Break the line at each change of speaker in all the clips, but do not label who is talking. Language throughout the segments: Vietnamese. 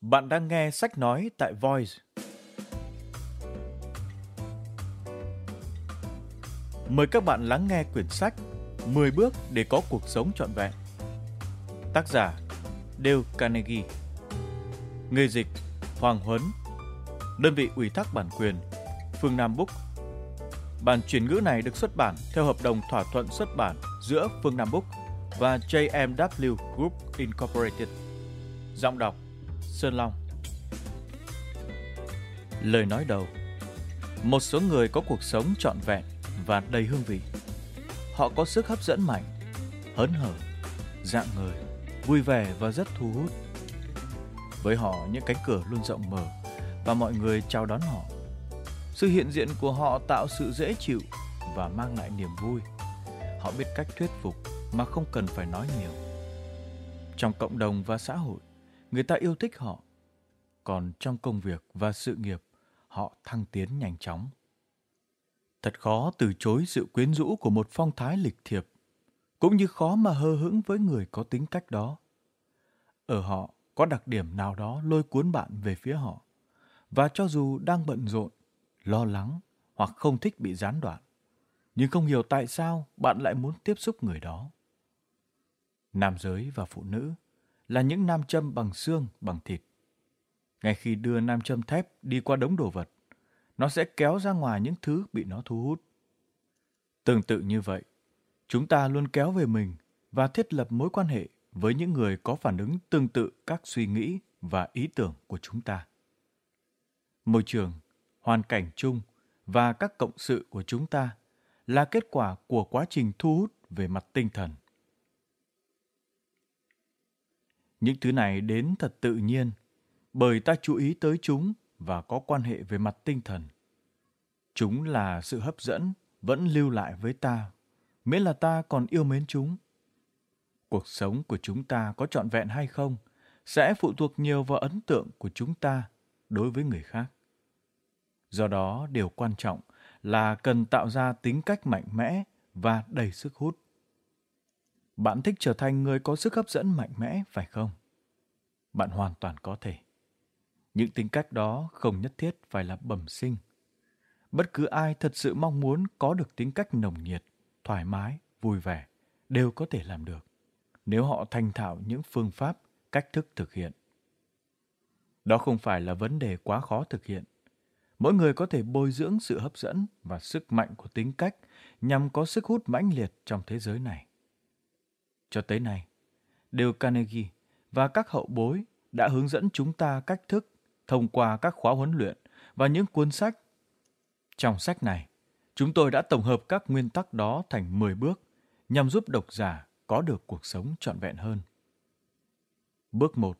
Bạn đang nghe sách nói tại Voice. Mời các bạn lắng nghe quyển sách 10 bước để có cuộc sống trọn vẹn. Tác giả, Dale Carnegie Người dịch, Hoàng Huấn Đơn vị ủy thác bản quyền, Phương Nam Book Bản chuyển ngữ này được xuất bản theo hợp đồng thỏa thuận xuất bản giữa Phương Nam Book và JMW Group Incorporated. Giọng đọc Sơn Long Lời nói đầu Một số người có cuộc sống trọn vẹn và đầy hương vị. Họ có sức hấp dẫn mạnh, hớn hở, dạng người, vui vẻ và rất thu hút. Với họ, những cánh cửa luôn rộng mở và mọi người chào đón họ. Sự hiện diện của họ tạo sự dễ chịu và mang lại niềm vui. Họ biết cách thuyết phục mà không cần phải nói nhiều. Trong cộng đồng và xã hội, người ta yêu thích họ. Còn trong công việc và sự nghiệp, họ thăng tiến nhanh chóng. Thật khó từ chối sự quyến rũ của một phong thái lịch thiệp, cũng như khó mà hờ hững với người có tính cách đó. Ở họ có đặc điểm nào đó lôi cuốn bạn về phía họ, và cho dù đang bận rộn, lo lắng hoặc không thích bị gián đoạn, nhưng không hiểu tại sao bạn lại muốn tiếp xúc người đó. Nam giới và phụ nữ là những nam châm bằng xương, bằng thịt. Ngay khi đưa nam châm thép đi qua đống đồ vật, nó sẽ kéo ra ngoài những thứ bị nó thu hút. Tương tự như vậy, chúng ta luôn kéo về mình và thiết lập mối quan hệ với những người có phản ứng tương tự các suy nghĩ và ý tưởng của chúng ta. Môi trường, hoàn cảnh chung và các cộng sự của chúng ta là kết quả của quá trình thu hút về mặt tinh thần. Những thứ này đến thật tự nhiên bởi ta chú ý tới chúng và có quan hệ về mặt tinh thần. Chúng là sự hấp dẫn vẫn lưu lại với ta, miễn là ta còn yêu mến chúng. Cuộc sống của chúng ta có trọn vẹn hay không sẽ phụ thuộc nhiều vào ấn tượng của chúng ta đối với người khác. Do đó, điều quan trọng là cần tạo ra tính cách mạnh mẽ và đầy sức hút. Bạn thích trở thành người có sức hấp dẫn mạnh mẽ, phải không? Bạn hoàn toàn có thể. Những tính cách đó không nhất thiết phải là bẩm sinh. Bất cứ ai thật sự mong muốn có được tính cách nồng nhiệt, thoải mái, vui vẻ đều có thể làm được nếu họ thành thạo những phương pháp, cách thức thực hiện. Đó không phải là vấn đề quá khó thực hiện. Mỗi người có thể bồi dưỡng sự hấp dẫn và sức mạnh của tính cách nhằm có sức hút mãnh liệt trong thế giới này. Cho tới nay, đều Carnegie và các hậu bối đã hướng dẫn chúng ta cách thức thông qua các khóa huấn luyện và những cuốn sách. Trong sách này, chúng tôi đã tổng hợp các nguyên tắc đó thành 10 bước nhằm giúp độc giả có được cuộc sống trọn vẹn hơn. Bước 1.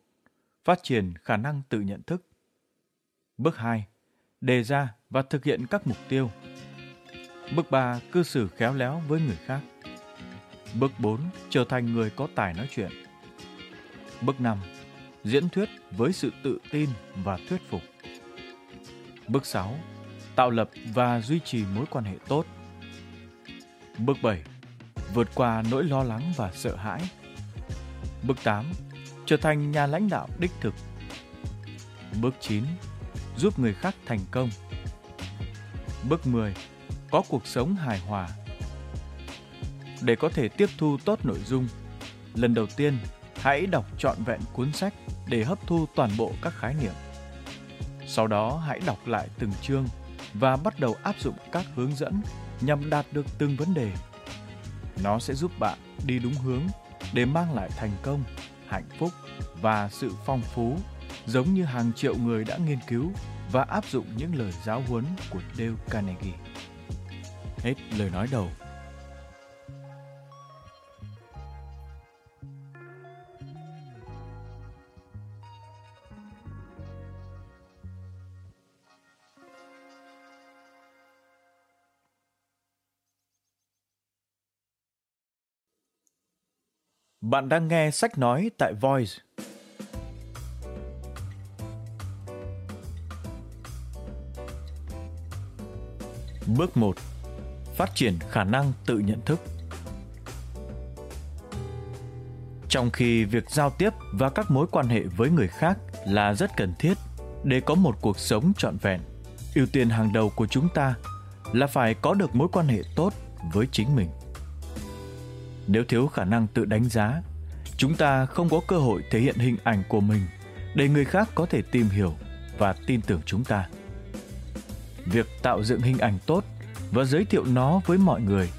Phát triển khả năng tự nhận thức. Bước 2. Đề ra và thực hiện các mục tiêu. Bước 3. Cư xử khéo léo với người khác. Bước 4. Trở thành người có tài nói chuyện. Bước 5. Diễn thuyết với sự tự tin và thuyết phục. Bước 6. Tạo lập và duy trì mối quan hệ tốt. Bước 7. Vượt qua nỗi lo lắng và sợ hãi. Bước 8. Trở thành nhà lãnh đạo đích thực. Bước 9. Giúp người khác thành công. Bước 10. Có cuộc sống hài hòa. Để có thể tiếp thu tốt nội dung, lần đầu tiên hãy đọc trọn vẹn cuốn sách để hấp thu toàn bộ các khái niệm. Sau đó hãy đọc lại từng chương và bắt đầu áp dụng các hướng dẫn nhằm đạt được từng vấn đề. Nó sẽ giúp bạn đi đúng hướng để mang lại thành công, hạnh phúc và sự phong phú giống như hàng triệu người đã nghiên cứu và áp dụng những lời giáo huấn của Dale Carnegie. Hết lời nói đầu. Bạn đang nghe sách nói tại Voice. Bước 1. Phát triển khả năng tự nhận thức. trong khi việc giao tiếp và các mối quan hệ với người khác là rất cần thiết để có một cuộc sống trọn vẹn, ưu tiên hàng đầu của chúng ta là phải có được mối quan hệ tốt với chính mình nếu thiếu khả năng tự đánh giá, chúng ta không có cơ hội thể hiện hình ảnh của mình để người khác có thể tìm hiểu và tin tưởng chúng ta. Việc tạo dựng hình ảnh tốt và giới thiệu nó với mọi người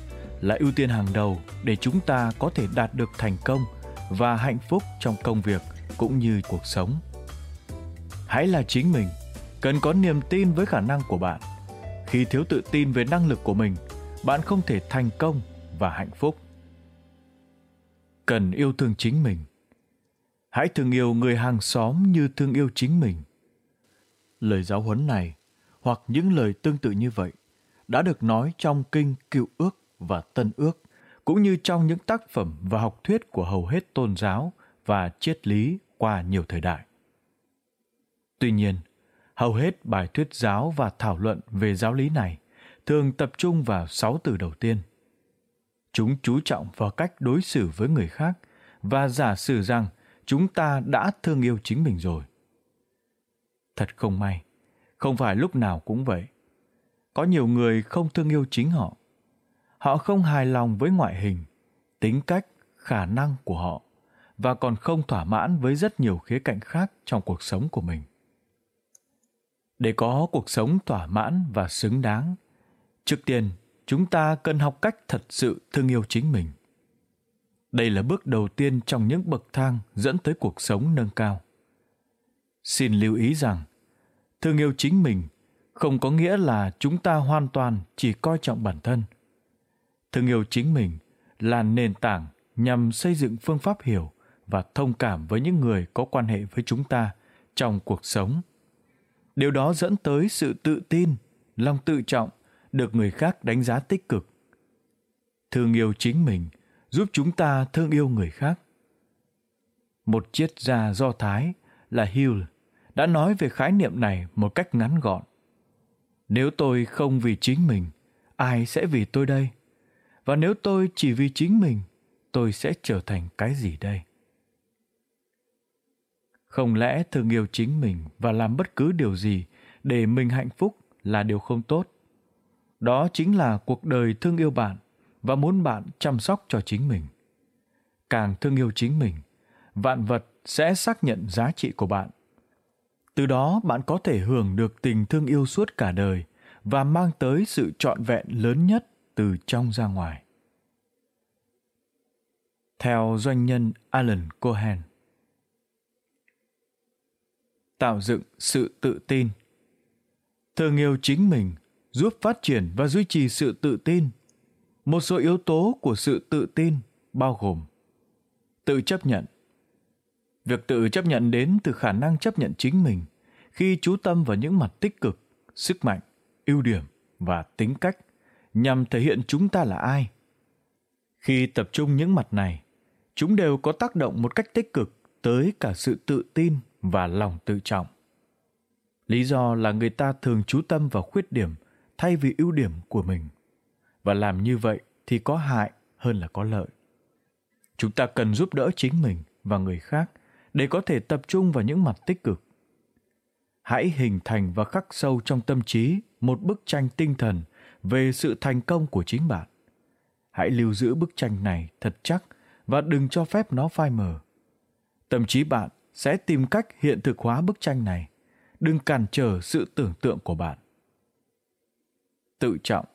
là ưu tiên hàng đầu để chúng ta có thể đạt được thành công và hạnh phúc trong công việc cũng như cuộc sống. Hãy là chính mình, cần có niềm tin với khả năng của bạn. Khi thiếu tự tin về năng lực của mình, bạn không thể thành công và hạnh phúc cần yêu thương chính mình. Hãy thương yêu người hàng xóm như thương yêu chính mình. Lời giáo huấn này, hoặc những lời tương tự như vậy, đã được nói trong kinh cựu ước và tân ước, cũng như trong những tác phẩm và học thuyết của hầu hết tôn giáo và triết lý qua nhiều thời đại. Tuy nhiên, hầu hết bài thuyết giáo và thảo luận về giáo lý này thường tập trung vào sáu từ đầu tiên chúng chú trọng vào cách đối xử với người khác và giả sử rằng chúng ta đã thương yêu chính mình rồi. Thật không may, không phải lúc nào cũng vậy. Có nhiều người không thương yêu chính họ. Họ không hài lòng với ngoại hình, tính cách, khả năng của họ và còn không thỏa mãn với rất nhiều khía cạnh khác trong cuộc sống của mình. Để có cuộc sống thỏa mãn và xứng đáng, trước tiên chúng ta cần học cách thật sự thương yêu chính mình. Đây là bước đầu tiên trong những bậc thang dẫn tới cuộc sống nâng cao. Xin lưu ý rằng, thương yêu chính mình không có nghĩa là chúng ta hoàn toàn chỉ coi trọng bản thân. Thương yêu chính mình là nền tảng nhằm xây dựng phương pháp hiểu và thông cảm với những người có quan hệ với chúng ta trong cuộc sống. Điều đó dẫn tới sự tự tin, lòng tự trọng được người khác đánh giá tích cực. Thương yêu chính mình giúp chúng ta thương yêu người khác. Một triết gia do thái là Hill đã nói về khái niệm này một cách ngắn gọn. Nếu tôi không vì chính mình, ai sẽ vì tôi đây? Và nếu tôi chỉ vì chính mình, tôi sẽ trở thành cái gì đây? Không lẽ thương yêu chính mình và làm bất cứ điều gì để mình hạnh phúc là điều không tốt? Đó chính là cuộc đời thương yêu bạn và muốn bạn chăm sóc cho chính mình. Càng thương yêu chính mình, vạn vật sẽ xác nhận giá trị của bạn. Từ đó, bạn có thể hưởng được tình thương yêu suốt cả đời và mang tới sự trọn vẹn lớn nhất từ trong ra ngoài. Theo doanh nhân alan cohen, tạo dựng sự tự tin. Thương yêu chính mình giúp phát triển và duy trì sự tự tin. Một số yếu tố của sự tự tin bao gồm tự chấp nhận. Việc tự chấp nhận đến từ khả năng chấp nhận chính mình khi chú tâm vào những mặt tích cực, sức mạnh, ưu điểm và tính cách nhằm thể hiện chúng ta là ai. Khi tập trung những mặt này, chúng đều có tác động một cách tích cực tới cả sự tự tin và lòng tự trọng. Lý do là người ta thường chú tâm vào khuyết điểm thay vì ưu điểm của mình. Và làm như vậy thì có hại hơn là có lợi. Chúng ta cần giúp đỡ chính mình và người khác để có thể tập trung vào những mặt tích cực. Hãy hình thành và khắc sâu trong tâm trí một bức tranh tinh thần về sự thành công của chính bạn. Hãy lưu giữ bức tranh này thật chắc và đừng cho phép nó phai mờ. Tâm trí bạn sẽ tìm cách hiện thực hóa bức tranh này. Đừng cản trở sự tưởng tượng của bạn tự trọng.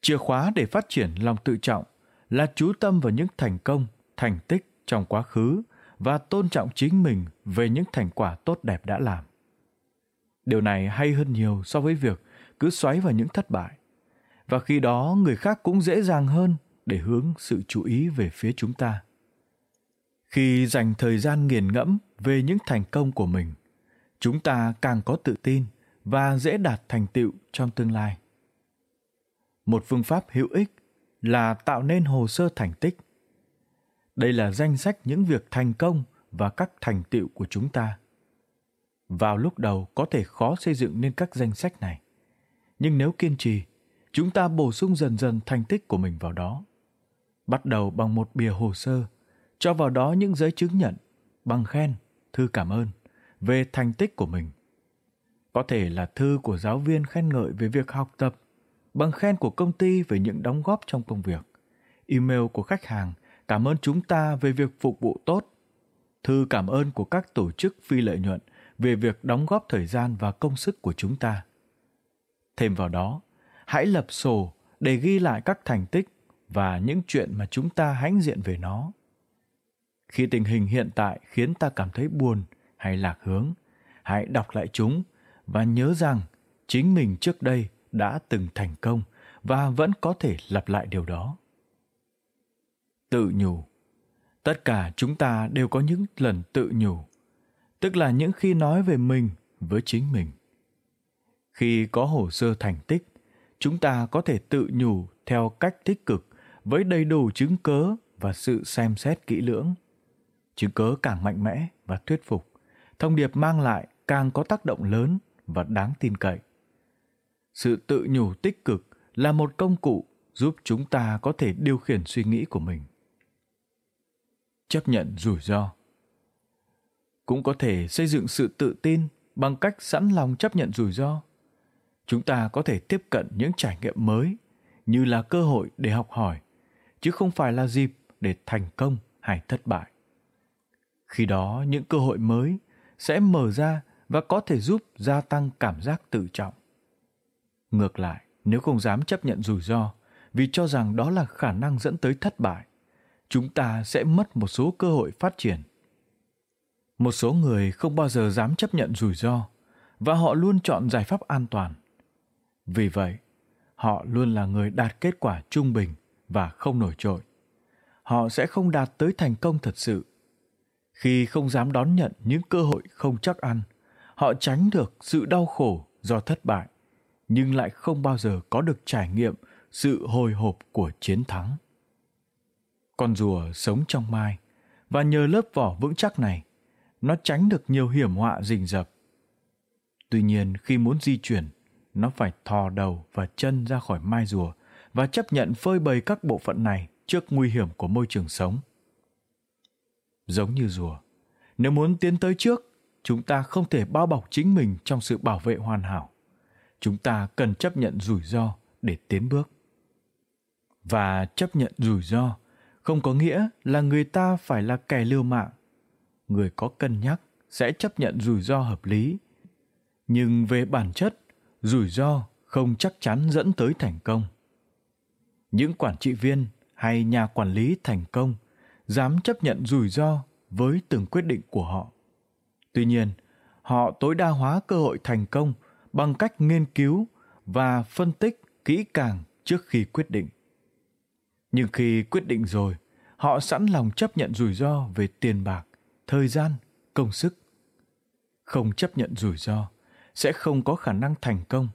Chìa khóa để phát triển lòng tự trọng là chú tâm vào những thành công, thành tích trong quá khứ và tôn trọng chính mình về những thành quả tốt đẹp đã làm. Điều này hay hơn nhiều so với việc cứ xoáy vào những thất bại. Và khi đó, người khác cũng dễ dàng hơn để hướng sự chú ý về phía chúng ta. Khi dành thời gian nghiền ngẫm về những thành công của mình, chúng ta càng có tự tin và dễ đạt thành tựu trong tương lai. Một phương pháp hữu ích là tạo nên hồ sơ thành tích. Đây là danh sách những việc thành công và các thành tựu của chúng ta. Vào lúc đầu có thể khó xây dựng nên các danh sách này nhưng nếu kiên trì chúng ta bổ sung dần dần thành tích của mình vào đó bắt đầu bằng một bìa hồ sơ cho vào đó những giấy chứng nhận, bằng khen, thư cảm ơn về thành tích của mình. Có thể là thư của giáo viên khen ngợi về việc học tập, bằng khen của công ty về những đóng góp trong công việc, email của khách hàng cảm ơn chúng ta về việc phục vụ tốt, thư cảm ơn của các tổ chức phi lợi nhuận về việc đóng góp thời gian và công sức của chúng ta. Thêm vào đó, hãy lập sổ để ghi lại các thành tích và những chuyện mà chúng ta hãnh diện về nó. Khi tình hình hiện tại khiến ta cảm thấy buồn hay lạc hướng, hãy đọc lại chúng và nhớ rằng chính mình trước đây đã từng thành công và vẫn có thể lặp lại điều đó. Tự nhủ Tất cả chúng ta đều có những lần tự nhủ, tức là những khi nói về mình với chính mình. Khi có hồ sơ thành tích, chúng ta có thể tự nhủ theo cách tích cực với đầy đủ chứng cớ và sự xem xét kỹ lưỡng. Chứng cớ càng mạnh mẽ và thuyết phục, thông điệp mang lại càng có tác động lớn và đáng tin cậy. Sự tự nhủ tích cực là một công cụ giúp chúng ta có thể điều khiển suy nghĩ của mình. Chấp nhận rủi ro. Cũng có thể xây dựng sự tự tin bằng cách sẵn lòng chấp nhận rủi ro. Chúng ta có thể tiếp cận những trải nghiệm mới như là cơ hội để học hỏi, chứ không phải là dịp để thành công hay thất bại. Khi đó những cơ hội mới sẽ mở ra và có thể giúp gia tăng cảm giác tự trọng. Ngược lại, nếu không dám chấp nhận rủi ro vì cho rằng đó là khả năng dẫn tới thất bại, chúng ta sẽ mất một số cơ hội phát triển. Một số người không bao giờ dám chấp nhận rủi ro và họ luôn chọn giải pháp an toàn. Vì vậy, họ luôn là người đạt kết quả trung bình và không nổi trội. Họ sẽ không đạt tới thành công thật sự. Khi không dám đón nhận những cơ hội không chắc ăn, họ tránh được sự đau khổ do thất bại, nhưng lại không bao giờ có được trải nghiệm sự hồi hộp của chiến thắng. Con rùa sống trong mai, và nhờ lớp vỏ vững chắc này, nó tránh được nhiều hiểm họa rình rập. Tuy nhiên, khi muốn di chuyển, nó phải thò đầu và chân ra khỏi mai rùa và chấp nhận phơi bày các bộ phận này trước nguy hiểm của môi trường sống. Giống như rùa, nếu muốn tiến tới trước chúng ta không thể bao bọc chính mình trong sự bảo vệ hoàn hảo. Chúng ta cần chấp nhận rủi ro để tiến bước. Và chấp nhận rủi ro không có nghĩa là người ta phải là kẻ lưu mạng. Người có cân nhắc sẽ chấp nhận rủi ro hợp lý. Nhưng về bản chất, rủi ro không chắc chắn dẫn tới thành công. Những quản trị viên hay nhà quản lý thành công dám chấp nhận rủi ro với từng quyết định của họ tuy nhiên, họ tối đa hóa cơ hội thành công bằng cách nghiên cứu và phân tích kỹ càng trước khi quyết định. Nhưng khi quyết định rồi, họ sẵn lòng chấp nhận rủi ro về tiền bạc, thời gian, công sức. Không chấp nhận rủi ro sẽ không có khả năng thành công.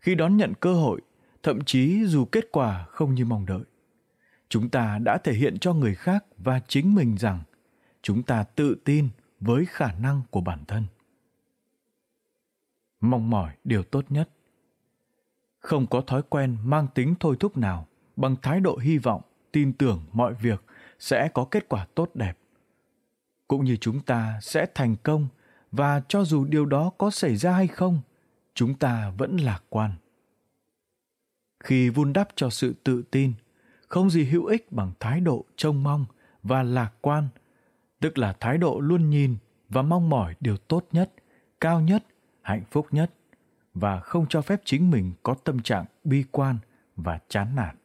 Khi đón nhận cơ hội, thậm chí dù kết quả không như mong đợi, chúng ta đã thể hiện cho người khác và chính mình rằng chúng ta tự tin với khả năng của bản thân. Mong mỏi điều tốt nhất. Không có thói quen mang tính thôi thúc nào bằng thái độ hy vọng, tin tưởng mọi việc sẽ có kết quả tốt đẹp. Cũng như chúng ta sẽ thành công và cho dù điều đó có xảy ra hay không, chúng ta vẫn lạc quan. Khi vun đắp cho sự tự tin, không gì hữu ích bằng thái độ trông mong và lạc quan tức là thái độ luôn nhìn và mong mỏi điều tốt nhất cao nhất hạnh phúc nhất và không cho phép chính mình có tâm trạng bi quan và chán nản.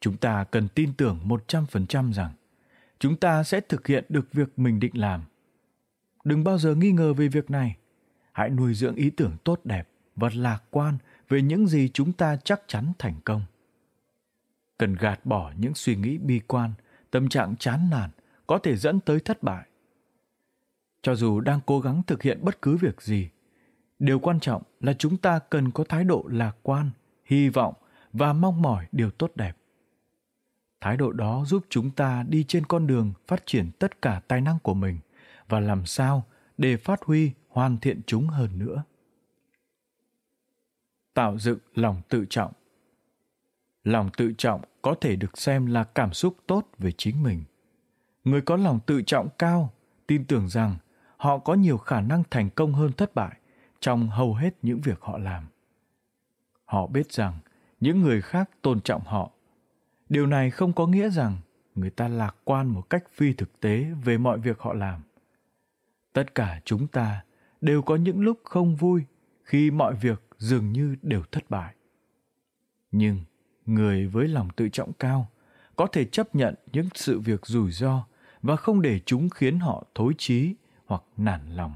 Chúng ta cần tin tưởng 100% rằng chúng ta sẽ thực hiện được việc mình định làm. Đừng bao giờ nghi ngờ về việc này. Hãy nuôi dưỡng ý tưởng tốt đẹp và lạc quan về những gì chúng ta chắc chắn thành công. Cần gạt bỏ những suy nghĩ bi quan, tâm trạng chán nản có thể dẫn tới thất bại. Cho dù đang cố gắng thực hiện bất cứ việc gì, điều quan trọng là chúng ta cần có thái độ lạc quan, hy vọng và mong mỏi điều tốt đẹp. Thái độ đó giúp chúng ta đi trên con đường phát triển tất cả tài năng của mình và làm sao để phát huy, hoàn thiện chúng hơn nữa. Tạo dựng lòng tự trọng. Lòng tự trọng có thể được xem là cảm xúc tốt về chính mình. Người có lòng tự trọng cao, tin tưởng rằng họ có nhiều khả năng thành công hơn thất bại trong hầu hết những việc họ làm. Họ biết rằng những người khác tôn trọng họ. Điều này không có nghĩa rằng người ta lạc quan một cách phi thực tế về mọi việc họ làm. Tất cả chúng ta đều có những lúc không vui khi mọi việc dường như đều thất bại. Nhưng người với lòng tự trọng cao có thể chấp nhận những sự việc rủi ro và không để chúng khiến họ thối chí hoặc nản lòng.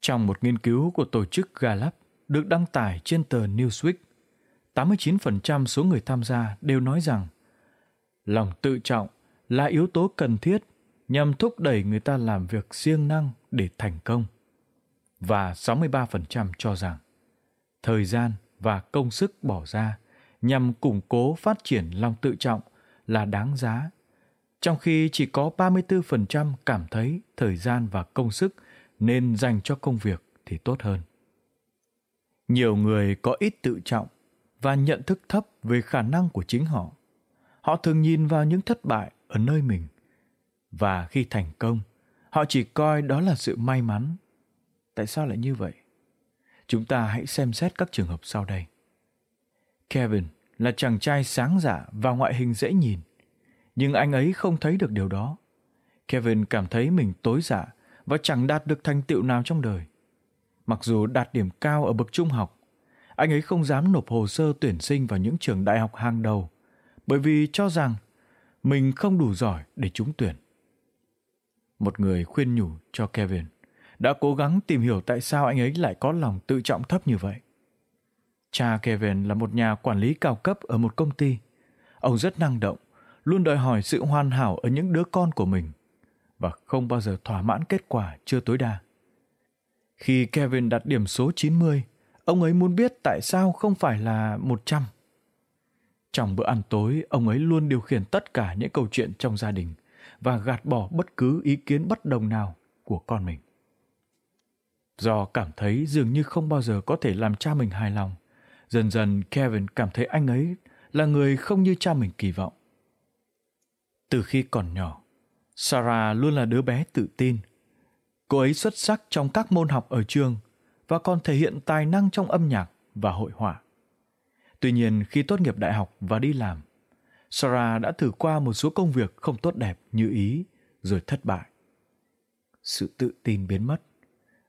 Trong một nghiên cứu của tổ chức Gallup được đăng tải trên tờ Newsweek, 89% số người tham gia đều nói rằng lòng tự trọng là yếu tố cần thiết nhằm thúc đẩy người ta làm việc siêng năng để thành công. Và 63% cho rằng thời gian và công sức bỏ ra nhằm củng cố phát triển lòng tự trọng là đáng giá, trong khi chỉ có 34% cảm thấy thời gian và công sức nên dành cho công việc thì tốt hơn. Nhiều người có ít tự trọng và nhận thức thấp về khả năng của chính họ. Họ thường nhìn vào những thất bại ở nơi mình và khi thành công, họ chỉ coi đó là sự may mắn. Tại sao lại như vậy? Chúng ta hãy xem xét các trường hợp sau đây. Kevin là chàng trai sáng dạ và ngoại hình dễ nhìn, nhưng anh ấy không thấy được điều đó. Kevin cảm thấy mình tối dạ và chẳng đạt được thành tựu nào trong đời. Mặc dù đạt điểm cao ở bậc trung học, anh ấy không dám nộp hồ sơ tuyển sinh vào những trường đại học hàng đầu bởi vì cho rằng mình không đủ giỏi để trúng tuyển. Một người khuyên nhủ cho Kevin đã cố gắng tìm hiểu tại sao anh ấy lại có lòng tự trọng thấp như vậy. Cha Kevin là một nhà quản lý cao cấp ở một công ty. Ông rất năng động, luôn đòi hỏi sự hoàn hảo ở những đứa con của mình và không bao giờ thỏa mãn kết quả chưa tối đa. Khi Kevin đặt điểm số 90, ông ấy muốn biết tại sao không phải là 100. Trong bữa ăn tối, ông ấy luôn điều khiển tất cả những câu chuyện trong gia đình và gạt bỏ bất cứ ý kiến bất đồng nào của con mình. Do cảm thấy dường như không bao giờ có thể làm cha mình hài lòng, dần dần Kevin cảm thấy anh ấy là người không như cha mình kỳ vọng. Từ khi còn nhỏ, Sarah luôn là đứa bé tự tin. Cô ấy xuất sắc trong các môn học ở trường và còn thể hiện tài năng trong âm nhạc và hội họa. Tuy nhiên, khi tốt nghiệp đại học và đi làm, Sarah đã thử qua một số công việc không tốt đẹp như ý rồi thất bại. Sự tự tin biến mất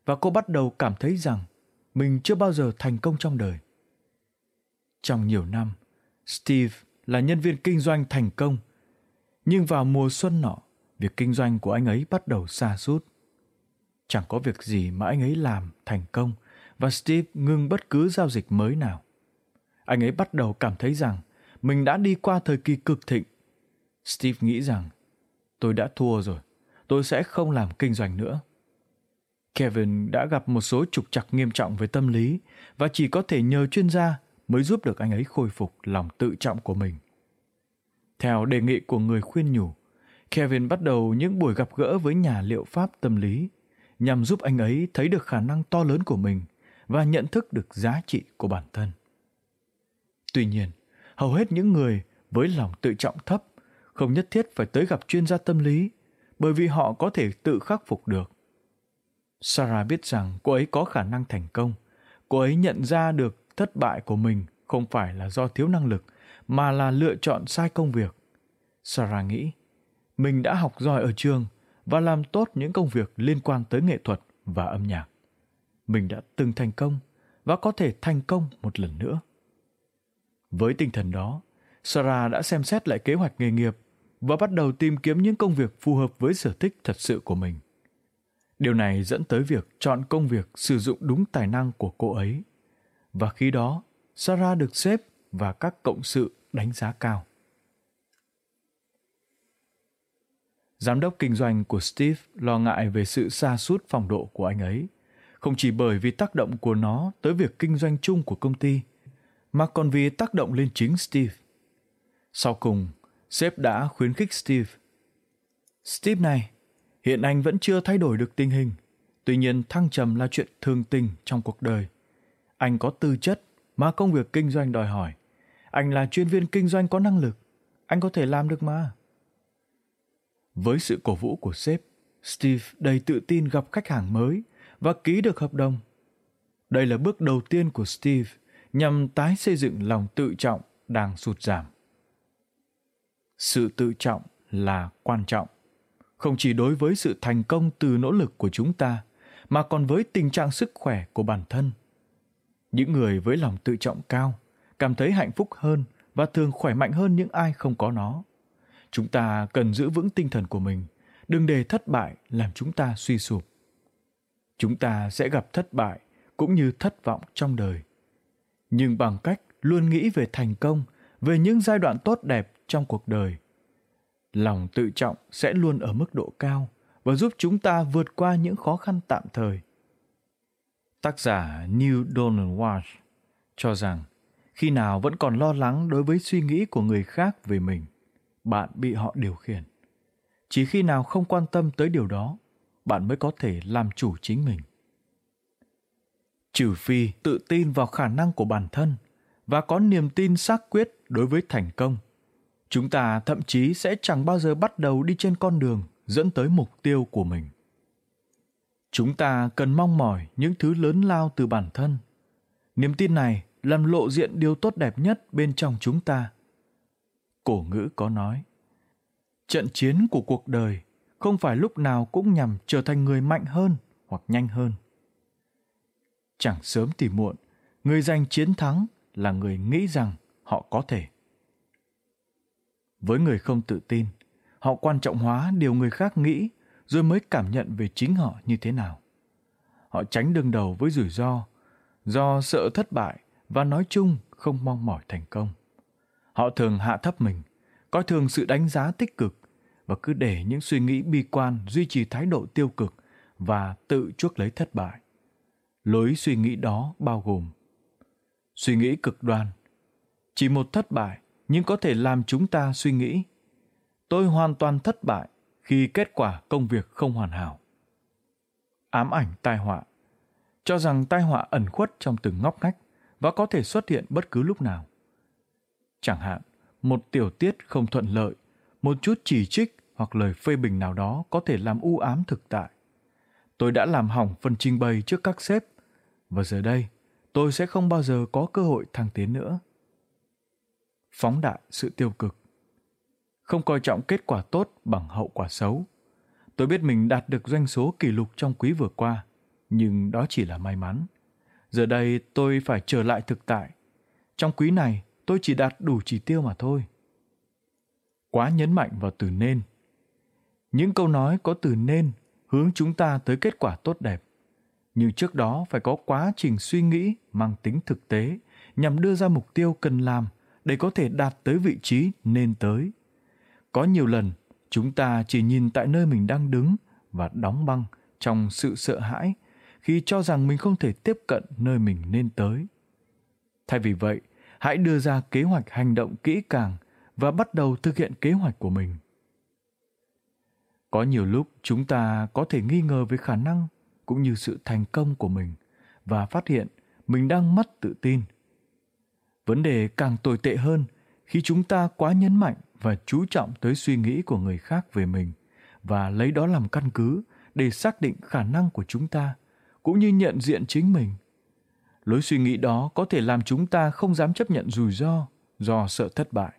và cô bắt đầu cảm thấy rằng mình chưa bao giờ thành công trong đời. Trong nhiều năm, Steve là nhân viên kinh doanh thành công, nhưng vào mùa xuân nọ, việc kinh doanh của anh ấy bắt đầu xa sút Chẳng có việc gì mà anh ấy làm thành công và Steve ngưng bất cứ giao dịch mới nào. Anh ấy bắt đầu cảm thấy rằng mình đã đi qua thời kỳ cực thịnh. Steve nghĩ rằng tôi đã thua rồi, tôi sẽ không làm kinh doanh nữa. Kevin đã gặp một số trục trặc nghiêm trọng về tâm lý và chỉ có thể nhờ chuyên gia mới giúp được anh ấy khôi phục lòng tự trọng của mình. Theo đề nghị của người khuyên nhủ, Kevin bắt đầu những buổi gặp gỡ với nhà liệu pháp tâm lý nhằm giúp anh ấy thấy được khả năng to lớn của mình và nhận thức được giá trị của bản thân. Tuy nhiên, hầu hết những người với lòng tự trọng thấp không nhất thiết phải tới gặp chuyên gia tâm lý bởi vì họ có thể tự khắc phục được. Sarah biết rằng cô ấy có khả năng thành công. Cô ấy nhận ra được thất bại của mình không phải là do thiếu năng lực mà là lựa chọn sai công việc. Sarah nghĩ, mình đã học giỏi ở trường và làm tốt những công việc liên quan tới nghệ thuật và âm nhạc. Mình đã từng thành công và có thể thành công một lần nữa. Với tinh thần đó, Sarah đã xem xét lại kế hoạch nghề nghiệp và bắt đầu tìm kiếm những công việc phù hợp với sở thích thật sự của mình. Điều này dẫn tới việc chọn công việc sử dụng đúng tài năng của cô ấy. Và khi đó, Sarah được xếp và các cộng sự đánh giá cao. Giám đốc kinh doanh của Steve lo ngại về sự xa sút phong độ của anh ấy, không chỉ bởi vì tác động của nó tới việc kinh doanh chung của công ty, mà còn vì tác động lên chính Steve. Sau cùng, sếp đã khuyến khích Steve. Steve này, hiện anh vẫn chưa thay đổi được tình hình, tuy nhiên thăng trầm là chuyện thường tình trong cuộc đời. Anh có tư chất mà công việc kinh doanh đòi hỏi. Anh là chuyên viên kinh doanh có năng lực, anh có thể làm được mà. Với sự cổ vũ của sếp, Steve đầy tự tin gặp khách hàng mới và ký được hợp đồng. Đây là bước đầu tiên của Steve nhằm tái xây dựng lòng tự trọng đang sụt giảm. Sự tự trọng là quan trọng, không chỉ đối với sự thành công từ nỗ lực của chúng ta, mà còn với tình trạng sức khỏe của bản thân. Những người với lòng tự trọng cao cảm thấy hạnh phúc hơn và thường khỏe mạnh hơn những ai không có nó. Chúng ta cần giữ vững tinh thần của mình, đừng để thất bại làm chúng ta suy sụp. Chúng ta sẽ gặp thất bại cũng như thất vọng trong đời. Nhưng bằng cách luôn nghĩ về thành công, về những giai đoạn tốt đẹp trong cuộc đời, lòng tự trọng sẽ luôn ở mức độ cao và giúp chúng ta vượt qua những khó khăn tạm thời. Tác giả Neil Donald Walsh cho rằng khi nào vẫn còn lo lắng đối với suy nghĩ của người khác về mình, bạn bị họ điều khiển. Chỉ khi nào không quan tâm tới điều đó, bạn mới có thể làm chủ chính mình. Trừ phi tự tin vào khả năng của bản thân và có niềm tin xác quyết đối với thành công, chúng ta thậm chí sẽ chẳng bao giờ bắt đầu đi trên con đường dẫn tới mục tiêu của mình chúng ta cần mong mỏi những thứ lớn lao từ bản thân niềm tin này làm lộ diện điều tốt đẹp nhất bên trong chúng ta. Cổ ngữ có nói, trận chiến của cuộc đời không phải lúc nào cũng nhằm trở thành người mạnh hơn hoặc nhanh hơn. Chẳng sớm thì muộn, người giành chiến thắng là người nghĩ rằng họ có thể. Với người không tự tin, họ quan trọng hóa điều người khác nghĩ rồi mới cảm nhận về chính họ như thế nào. Họ tránh đương đầu với rủi ro, do sợ thất bại và nói chung không mong mỏi thành công. Họ thường hạ thấp mình, coi thường sự đánh giá tích cực và cứ để những suy nghĩ bi quan duy trì thái độ tiêu cực và tự chuốc lấy thất bại. Lối suy nghĩ đó bao gồm suy nghĩ cực đoan. Chỉ một thất bại nhưng có thể làm chúng ta suy nghĩ, tôi hoàn toàn thất bại khi kết quả công việc không hoàn hảo. Ám ảnh tai họa. Cho rằng tai họa ẩn khuất trong từng ngóc ngách và có thể xuất hiện bất cứ lúc nào chẳng hạn một tiểu tiết không thuận lợi một chút chỉ trích hoặc lời phê bình nào đó có thể làm u ám thực tại tôi đã làm hỏng phần trình bày trước các sếp và giờ đây tôi sẽ không bao giờ có cơ hội thăng tiến nữa phóng đại sự tiêu cực không coi trọng kết quả tốt bằng hậu quả xấu. Tôi biết mình đạt được doanh số kỷ lục trong quý vừa qua, nhưng đó chỉ là may mắn. Giờ đây tôi phải trở lại thực tại. Trong quý này, tôi chỉ đạt đủ chỉ tiêu mà thôi. Quá nhấn mạnh vào từ nên. Những câu nói có từ nên hướng chúng ta tới kết quả tốt đẹp. Nhưng trước đó phải có quá trình suy nghĩ mang tính thực tế nhằm đưa ra mục tiêu cần làm để có thể đạt tới vị trí nên tới có nhiều lần chúng ta chỉ nhìn tại nơi mình đang đứng và đóng băng trong sự sợ hãi khi cho rằng mình không thể tiếp cận nơi mình nên tới. Thay vì vậy, hãy đưa ra kế hoạch hành động kỹ càng và bắt đầu thực hiện kế hoạch của mình. Có nhiều lúc chúng ta có thể nghi ngờ về khả năng cũng như sự thành công của mình và phát hiện mình đang mất tự tin. Vấn đề càng tồi tệ hơn khi chúng ta quá nhấn mạnh và chú trọng tới suy nghĩ của người khác về mình và lấy đó làm căn cứ để xác định khả năng của chúng ta cũng như nhận diện chính mình. Lối suy nghĩ đó có thể làm chúng ta không dám chấp nhận rủi ro do sợ thất bại.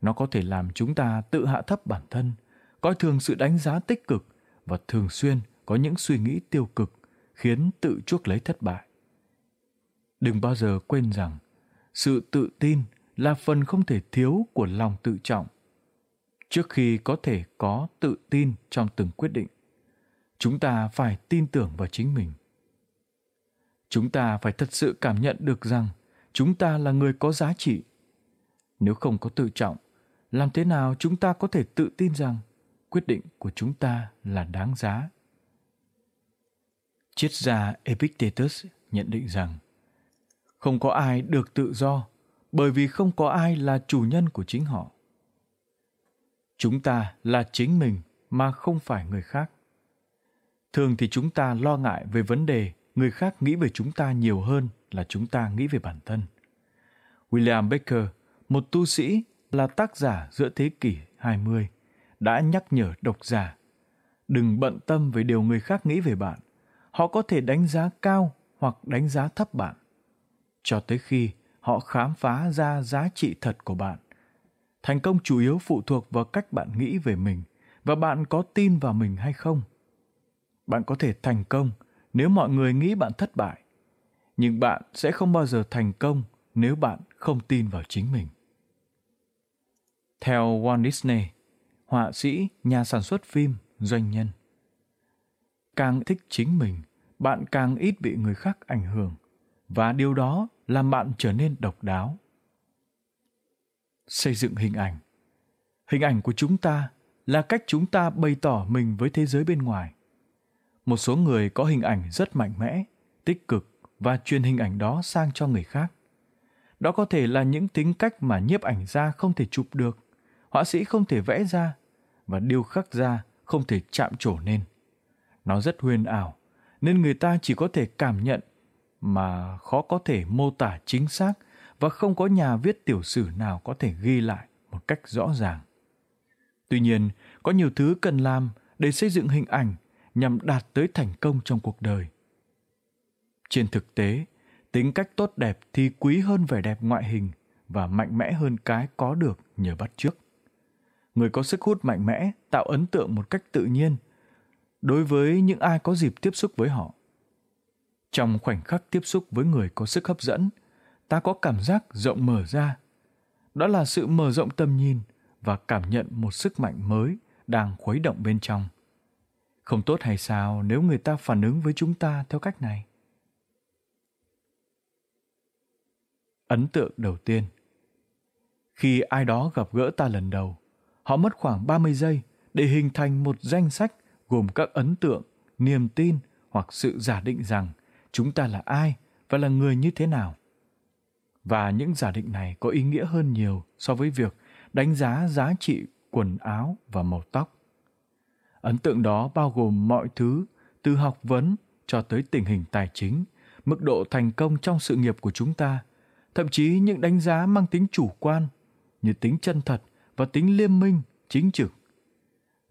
Nó có thể làm chúng ta tự hạ thấp bản thân, coi thường sự đánh giá tích cực và thường xuyên có những suy nghĩ tiêu cực khiến tự chuốc lấy thất bại. Đừng bao giờ quên rằng sự tự tin là phần không thể thiếu của lòng tự trọng. Trước khi có thể có tự tin trong từng quyết định, chúng ta phải tin tưởng vào chính mình chúng ta phải thật sự cảm nhận được rằng chúng ta là người có giá trị. Nếu không có tự trọng, làm thế nào chúng ta có thể tự tin rằng quyết định của chúng ta là đáng giá? Triết gia epictetus nhận định rằng không có ai được tự do bởi vì không có ai là chủ nhân của chính họ. Chúng ta là chính mình mà không phải người khác. Thường thì chúng ta lo ngại về vấn đề người khác nghĩ về chúng ta nhiều hơn là chúng ta nghĩ về bản thân. William baker một tu sĩ là tác giả giữa thế kỷ 20, đã nhắc nhở độc giả đừng bận tâm về điều người khác nghĩ về bạn. Họ có thể đánh giá cao hoặc đánh giá thấp bạn. Cho tới khi họ khám phá ra giá trị thật của bạn. Thành công chủ yếu phụ thuộc vào cách bạn nghĩ về mình và bạn có tin vào mình hay không. Bạn có thể thành công nếu mọi người nghĩ bạn thất bại, nhưng bạn sẽ không bao giờ thành công nếu bạn không tin vào chính mình. Theo walt disney, họa sĩ, nhà sản xuất phim, doanh nhân, càng thích chính mình, bạn càng ít bị người khác ảnh hưởng và điều đó làm bạn trở nên độc đáo. Xây dựng hình ảnh. Hình ảnh của chúng ta là cách chúng ta bày tỏ mình với thế giới bên ngoài một số người có hình ảnh rất mạnh mẽ, tích cực và truyền hình ảnh đó sang cho người khác. Đó có thể là những tính cách mà nhiếp ảnh gia không thể chụp được, họa sĩ không thể vẽ ra và điêu khắc ra không thể chạm trổ nên. Nó rất huyền ảo, nên người ta chỉ có thể cảm nhận mà khó có thể mô tả chính xác và không có nhà viết tiểu sử nào có thể ghi lại một cách rõ ràng. Tuy nhiên, có nhiều thứ cần làm để xây dựng hình ảnh nhằm đạt tới thành công trong cuộc đời. Trên thực tế, tính cách tốt đẹp thì quý hơn vẻ đẹp ngoại hình và mạnh mẽ hơn cái có được nhờ bắt chước. Người có sức hút mạnh mẽ tạo ấn tượng một cách tự nhiên đối với những ai có dịp tiếp xúc với họ. Trong khoảnh khắc tiếp xúc với người có sức hấp dẫn, ta có cảm giác rộng mở ra. Đó là sự mở rộng tầm nhìn và cảm nhận một sức mạnh mới đang khuấy động bên trong không tốt hay sao nếu người ta phản ứng với chúng ta theo cách này ấn tượng đầu tiên khi ai đó gặp gỡ ta lần đầu họ mất khoảng 30 giây để hình thành một danh sách gồm các ấn tượng, niềm tin hoặc sự giả định rằng chúng ta là ai và là người như thế nào. Và những giả định này có ý nghĩa hơn nhiều so với việc đánh giá giá trị quần áo và màu tóc. Ấn tượng đó bao gồm mọi thứ từ học vấn cho tới tình hình tài chính, mức độ thành công trong sự nghiệp của chúng ta, thậm chí những đánh giá mang tính chủ quan như tính chân thật và tính liêm minh, chính trực.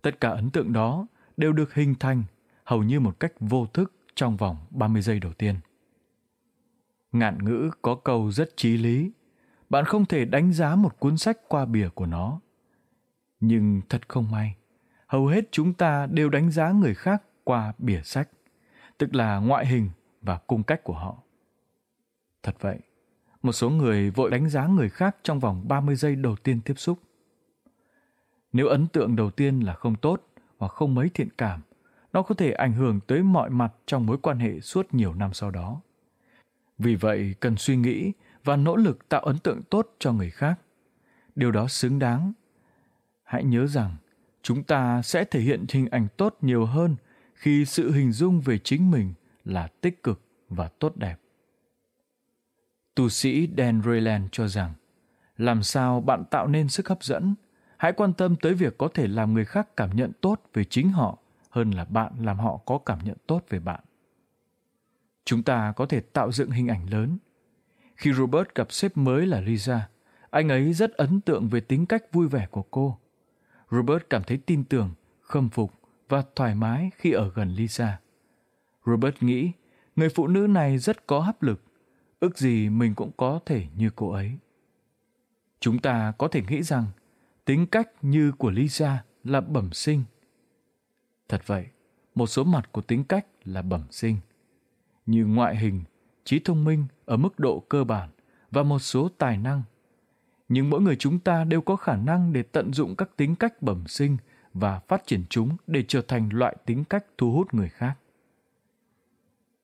Tất cả ấn tượng đó đều được hình thành hầu như một cách vô thức trong vòng 30 giây đầu tiên. Ngạn ngữ có câu rất trí lý, bạn không thể đánh giá một cuốn sách qua bìa của nó. Nhưng thật không may, hầu hết chúng ta đều đánh giá người khác qua bìa sách, tức là ngoại hình và cung cách của họ. Thật vậy, một số người vội đánh giá người khác trong vòng 30 giây đầu tiên tiếp xúc. Nếu ấn tượng đầu tiên là không tốt hoặc không mấy thiện cảm, nó có thể ảnh hưởng tới mọi mặt trong mối quan hệ suốt nhiều năm sau đó. Vì vậy, cần suy nghĩ và nỗ lực tạo ấn tượng tốt cho người khác. Điều đó xứng đáng. Hãy nhớ rằng, chúng ta sẽ thể hiện hình ảnh tốt nhiều hơn khi sự hình dung về chính mình là tích cực và tốt đẹp. Tu sĩ Dan Rayland cho rằng, làm sao bạn tạo nên sức hấp dẫn? Hãy quan tâm tới việc có thể làm người khác cảm nhận tốt về chính họ hơn là bạn làm họ có cảm nhận tốt về bạn. Chúng ta có thể tạo dựng hình ảnh lớn. Khi robert gặp sếp mới là lisa anh ấy rất ấn tượng về tính cách vui vẻ của cô robert cảm thấy tin tưởng khâm phục và thoải mái khi ở gần lisa robert nghĩ người phụ nữ này rất có hấp lực ước gì mình cũng có thể như cô ấy chúng ta có thể nghĩ rằng tính cách như của Lisa là bẩm sinh. Thật vậy, một số mặt của tính cách là bẩm sinh, như ngoại hình, trí thông minh ở mức độ cơ bản và một số tài năng. Nhưng mỗi người chúng ta đều có khả năng để tận dụng các tính cách bẩm sinh và phát triển chúng để trở thành loại tính cách thu hút người khác.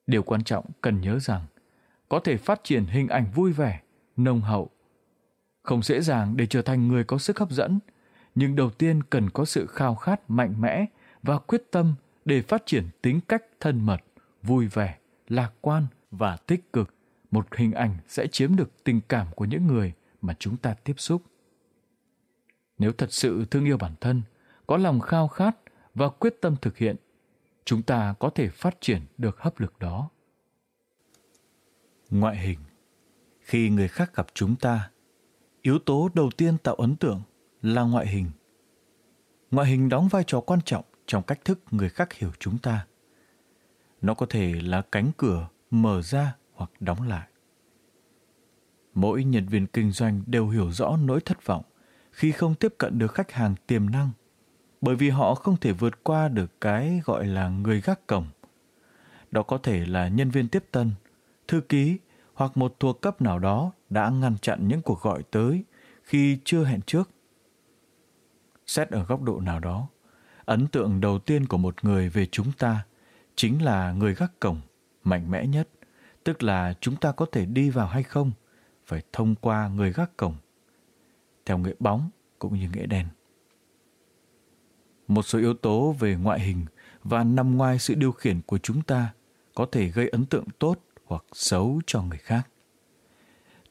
Điều quan trọng cần nhớ rằng, có thể phát triển hình ảnh vui vẻ, nồng hậu không dễ dàng để trở thành người có sức hấp dẫn nhưng đầu tiên cần có sự khao khát mạnh mẽ và quyết tâm để phát triển tính cách thân mật vui vẻ lạc quan và tích cực một hình ảnh sẽ chiếm được tình cảm của những người mà chúng ta tiếp xúc nếu thật sự thương yêu bản thân, có lòng khao khát và quyết tâm thực hiện, chúng ta có thể phát triển được hấp lực đó ngoại hình khi người khác gặp chúng ta, yếu tố đầu tiên tạo ấn tượng là ngoại hình ngoại hình đóng vai trò quan trọng trong cách thức người khác hiểu chúng ta. Nó có thể là cánh cửa mở ra hoặc đóng lại. Mỗi nhân viên kinh doanh đều hiểu rõ nỗi thất vọng khi không tiếp cận được khách hàng tiềm năng bởi vì họ không thể vượt qua được cái gọi là người gác cổng. Đó có thể là nhân viên tiếp tân, thư ký hoặc một thuộc cấp nào đó đã ngăn chặn những cuộc gọi tới khi chưa hẹn trước. Xét ở góc độ nào đó, ấn tượng đầu tiên của một người về chúng ta chính là người gác cổng mạnh mẽ nhất, tức là chúng ta có thể đi vào hay không phải thông qua người gác cổng. Theo nghĩa bóng cũng như nghĩa đen. Một số yếu tố về ngoại hình và nằm ngoài sự điều khiển của chúng ta có thể gây ấn tượng tốt hoặc xấu cho người khác.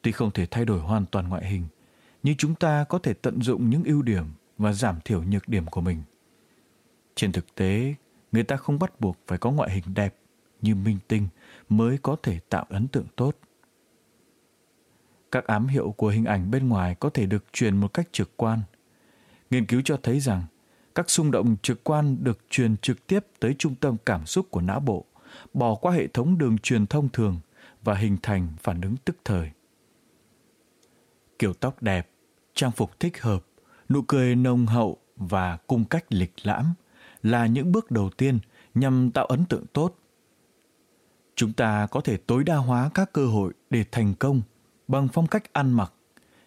Tuy không thể thay đổi hoàn toàn ngoại hình, nhưng chúng ta có thể tận dụng những ưu điểm và giảm thiểu nhược điểm của mình. Trên thực tế, người ta không bắt buộc phải có ngoại hình đẹp như minh tinh mới có thể tạo ấn tượng tốt. Các ám hiệu của hình ảnh bên ngoài có thể được truyền một cách trực quan. Nghiên cứu cho thấy rằng các xung động trực quan được truyền trực tiếp tới trung tâm cảm xúc của não bộ, bỏ qua hệ thống đường truyền thông thường và hình thành phản ứng tức thời. Kiểu tóc đẹp, trang phục thích hợp, nụ cười nồng hậu và cung cách lịch lãm là những bước đầu tiên nhằm tạo ấn tượng tốt. Chúng ta có thể tối đa hóa các cơ hội để thành công bằng phong cách ăn mặc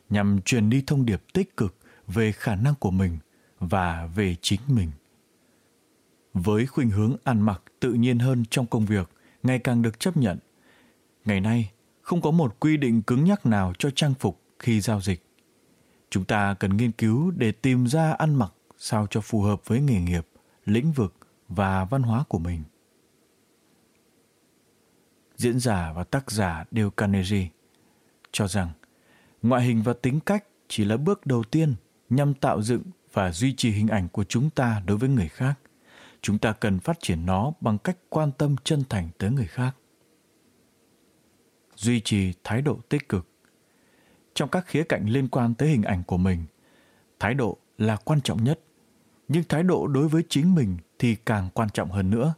nhằm truyền đi thông điệp tích cực về khả năng của mình và về chính mình. Với khuynh hướng ăn mặc tự nhiên hơn trong công việc ngày càng được chấp nhận. Ngày nay, không có một quy định cứng nhắc nào cho trang phục khi giao dịch. Chúng ta cần nghiên cứu để tìm ra ăn mặc sao cho phù hợp với nghề nghiệp, lĩnh vực và văn hóa của mình. Diễn giả và tác giả Dale Carnegie cho rằng ngoại hình và tính cách chỉ là bước đầu tiên nhằm tạo dựng và duy trì hình ảnh của chúng ta đối với người khác. Chúng ta cần phát triển nó bằng cách quan tâm chân thành tới người khác. Duy trì thái độ tích cực. Trong các khía cạnh liên quan tới hình ảnh của mình, thái độ là quan trọng nhất. Nhưng thái độ đối với chính mình thì càng quan trọng hơn nữa.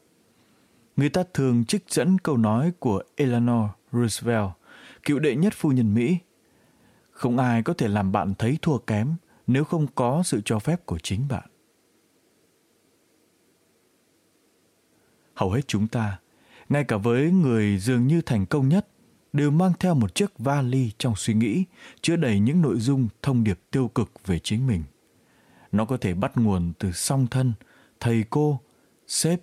Người ta thường trích dẫn câu nói của eleanor roosevelt cựu đệ nhất phu nhân mỹ. Không ai có thể làm bạn thấy thua kém nếu không có sự cho phép của chính bạn. Hầu hết chúng ta, ngay cả với người dường như thành công nhất, đều mang theo một chiếc vali trong suy nghĩ, chứa đầy những nội dung thông điệp tiêu cực về chính mình. Nó có thể bắt nguồn từ song thân, thầy cô, sếp,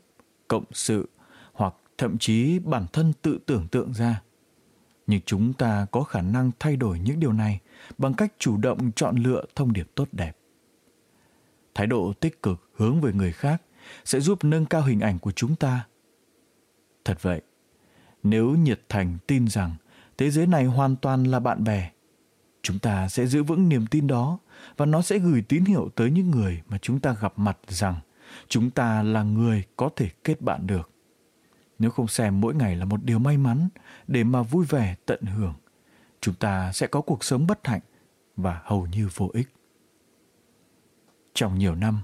cộng sự hoặc thậm chí bản thân tự tưởng tượng ra nhưng chúng ta có khả năng thay đổi những điều này bằng cách chủ động chọn lựa thông điệp tốt đẹp. Thái độ tích cực hướng về người khác sẽ giúp nâng cao hình ảnh của chúng ta. Thật vậy, nếu nhiệt thành tin rằng thế giới này hoàn toàn là bạn bè, chúng ta sẽ giữ vững niềm tin đó và nó sẽ gửi tín hiệu tới những người mà chúng ta gặp mặt rằng chúng ta là người có thể kết bạn được nếu không xem mỗi ngày là một điều may mắn để mà vui vẻ, tận hưởng, chúng ta sẽ có cuộc sống bất hạnh và hầu như vô ích. Trong nhiều năm,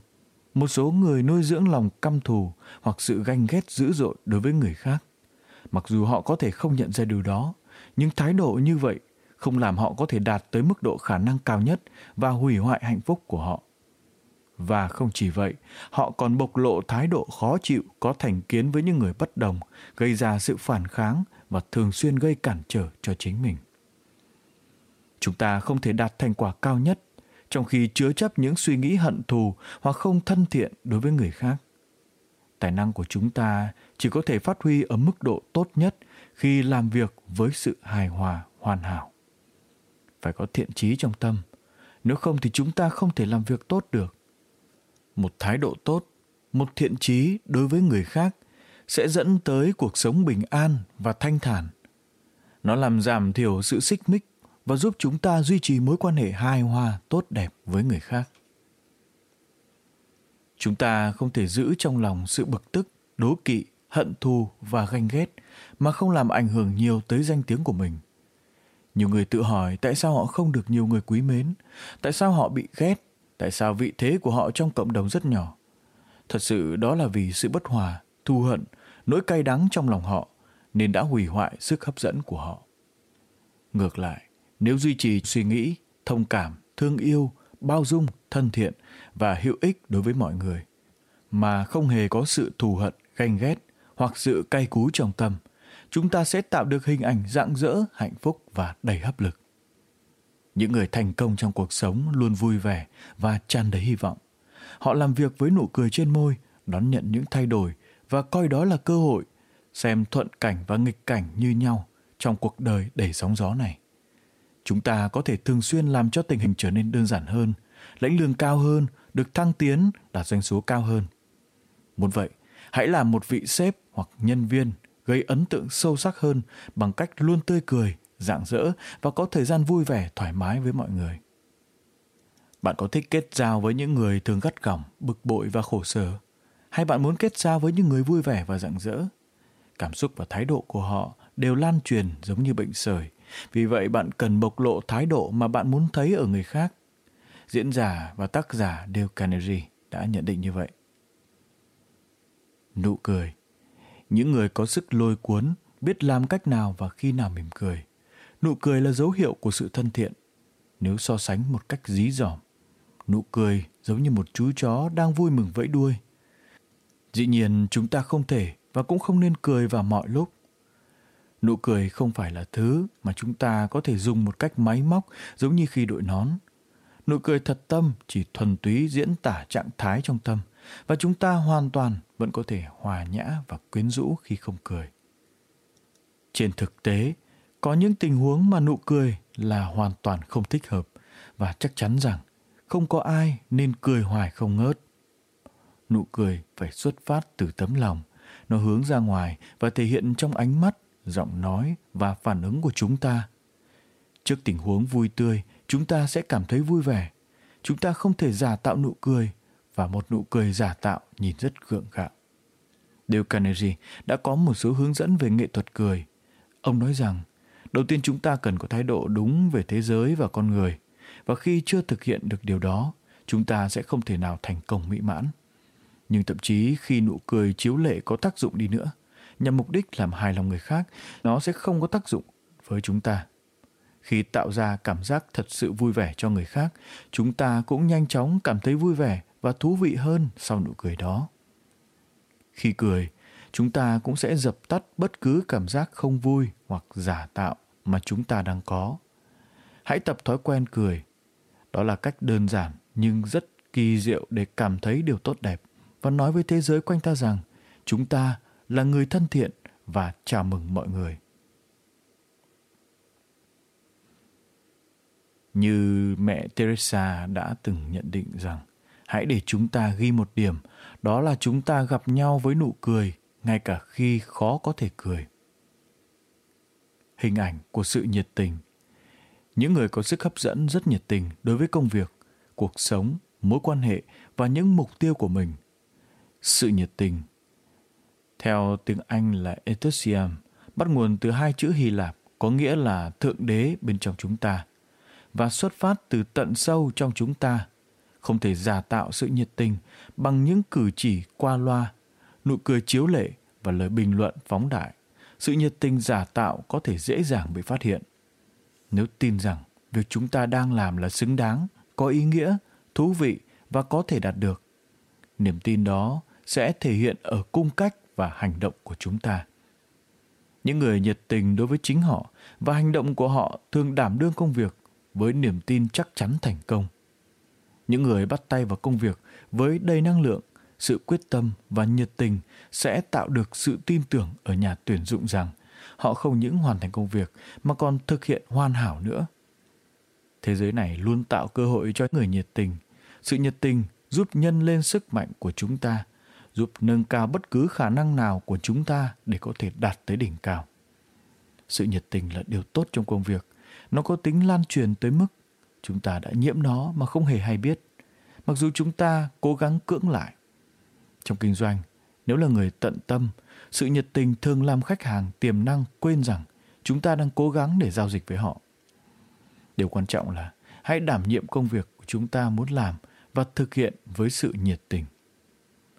một số người nuôi dưỡng lòng căm thù hoặc sự ganh ghét dữ dội đối với người khác. Mặc dù họ có thể không nhận ra điều đó, nhưng thái độ như vậy không làm họ có thể đạt tới mức độ khả năng cao nhất và hủy hoại hạnh phúc của họ và không chỉ vậy, họ còn bộc lộ thái độ khó chịu, có thành kiến với những người bất đồng, gây ra sự phản kháng và thường xuyên gây cản trở cho chính mình. Chúng ta không thể đạt thành quả cao nhất trong khi chứa chấp những suy nghĩ hận thù hoặc không thân thiện đối với người khác. Tài năng của chúng ta chỉ có thể phát huy ở mức độ tốt nhất khi làm việc với sự hài hòa, hoàn hảo. Phải có thiện trí trong tâm, nếu không thì chúng ta không thể làm việc tốt được một thái độ tốt, một thiện trí đối với người khác sẽ dẫn tới cuộc sống bình an và thanh thản. Nó làm giảm thiểu sự xích mích và giúp chúng ta duy trì mối quan hệ hài hòa tốt đẹp với người khác. Chúng ta không thể giữ trong lòng sự bực tức, đố kỵ, hận thù và ganh ghét mà không làm ảnh hưởng nhiều tới danh tiếng của mình. Nhiều người tự hỏi tại sao họ không được nhiều người quý mến, tại sao họ bị ghét tại sao vị thế của họ trong cộng đồng rất nhỏ. Thật sự đó là vì sự bất hòa, thù hận, nỗi cay đắng trong lòng họ nên đã hủy hoại sức hấp dẫn của họ. Ngược lại, nếu duy trì suy nghĩ, thông cảm, thương yêu, bao dung, thân thiện và hữu ích đối với mọi người, mà không hề có sự thù hận, ganh ghét hoặc sự cay cú trong tâm, chúng ta sẽ tạo được hình ảnh rạng rỡ, hạnh phúc và đầy hấp lực. Những người thành công trong cuộc sống luôn vui vẻ và tràn đầy hy vọng. Họ làm việc với nụ cười trên môi, đón nhận những thay đổi và coi đó là cơ hội, xem thuận cảnh và nghịch cảnh như nhau trong cuộc đời đầy sóng gió này. Chúng ta có thể thường xuyên làm cho tình hình trở nên đơn giản hơn, lãnh lương cao hơn, được thăng tiến, đạt doanh số cao hơn. Muốn vậy, hãy làm một vị sếp hoặc nhân viên gây ấn tượng sâu sắc hơn bằng cách luôn tươi cười, rạng rỡ và có thời gian vui vẻ, thoải mái với mọi người. Bạn có thích kết giao với những người thường gắt gỏng, bực bội và khổ sở? Hay bạn muốn kết giao với những người vui vẻ và rạng rỡ? Cảm xúc và thái độ của họ đều lan truyền giống như bệnh sởi. Vì vậy bạn cần bộc lộ thái độ mà bạn muốn thấy ở người khác. Diễn giả và tác giả Dale Carnegie đã nhận định như vậy. Nụ cười Những người có sức lôi cuốn biết làm cách nào và khi nào mỉm cười. Nụ cười là dấu hiệu của sự thân thiện. Nếu so sánh một cách dí dỏm, nụ cười giống như một chú chó đang vui mừng vẫy đuôi. Dĩ nhiên chúng ta không thể và cũng không nên cười vào mọi lúc. Nụ cười không phải là thứ mà chúng ta có thể dùng một cách máy móc giống như khi đội nón. Nụ cười thật tâm chỉ thuần túy diễn tả trạng thái trong tâm và chúng ta hoàn toàn vẫn có thể hòa nhã và quyến rũ khi không cười. Trên thực tế, có những tình huống mà nụ cười là hoàn toàn không thích hợp và chắc chắn rằng không có ai nên cười hoài không ngớt. Nụ cười phải xuất phát từ tấm lòng, nó hướng ra ngoài và thể hiện trong ánh mắt, giọng nói và phản ứng của chúng ta. Trước tình huống vui tươi, chúng ta sẽ cảm thấy vui vẻ. Chúng ta không thể giả tạo nụ cười và một nụ cười giả tạo nhìn rất gượng gạo. Dale Carnegie đã có một số hướng dẫn về nghệ thuật cười. Ông nói rằng, đầu tiên chúng ta cần có thái độ đúng về thế giới và con người, và khi chưa thực hiện được điều đó, chúng ta sẽ không thể nào thành công mỹ mãn. Nhưng thậm chí khi nụ cười chiếu lệ có tác dụng đi nữa, nhằm mục đích làm hài lòng người khác, nó sẽ không có tác dụng với chúng ta. Khi tạo ra cảm giác thật sự vui vẻ cho người khác, chúng ta cũng nhanh chóng cảm thấy vui vẻ và thú vị hơn sau nụ cười đó. Khi cười, chúng ta cũng sẽ dập tắt bất cứ cảm giác không vui hoặc giả tạo mà chúng ta đang có. Hãy tập thói quen cười. Đó là cách đơn giản nhưng rất kỳ diệu để cảm thấy điều tốt đẹp và nói với thế giới quanh ta rằng chúng ta là người thân thiện và chào mừng mọi người. Như mẹ Teresa đã từng nhận định rằng hãy để chúng ta ghi một điểm, đó là chúng ta gặp nhau với nụ cười ngay cả khi khó có thể cười. Hình ảnh của sự nhiệt tình những người có sức hấp dẫn rất nhiệt tình đối với công việc, cuộc sống, mối quan hệ và những mục tiêu của mình. Sự nhiệt tình theo tiếng Anh là enthusiasm, bắt nguồn từ hai chữ Hy Lạp có nghĩa là thượng đế bên trong chúng ta và xuất phát từ tận sâu trong chúng ta không thể giả tạo sự nhiệt tình bằng những cử chỉ qua loa, nụ cười chiếu lệ và lời bình luận phóng đại. Sự nhiệt tình giả tạo có thể dễ dàng bị phát hiện. Nếu tin rằng việc chúng ta đang làm là xứng đáng, có ý nghĩa, thú vị và có thể đạt được, niềm tin đó sẽ thể hiện ở cung cách và hành động của chúng ta. Những người nhiệt tình đối với chính họ và hành động của họ thường đảm đương công việc với niềm tin chắc chắn thành công. Những người bắt tay vào công việc với đầy năng lượng, sự quyết tâm và nhiệt tình sẽ tạo được sự tin tưởng ở nhà tuyển dụng rằng họ không những hoàn thành công việc mà còn thực hiện hoàn hảo nữa. Thế giới này luôn tạo cơ hội cho người nhiệt tình. Sự nhiệt tình giúp nhân lên sức mạnh của chúng ta, giúp nâng cao bất cứ khả năng nào của chúng ta để có thể đạt tới đỉnh cao. Sự nhiệt tình là điều tốt trong công việc. Nó có tính lan truyền tới mức chúng ta đã nhiễm nó mà không hề hay biết, mặc dù chúng ta cố gắng cưỡng lại. Trong kinh doanh, nếu là người tận tâm, sự nhiệt tình thường làm khách hàng tiềm năng quên rằng chúng ta đang cố gắng để giao dịch với họ. Điều quan trọng là hãy đảm nhiệm công việc của chúng ta muốn làm và thực hiện với sự nhiệt tình.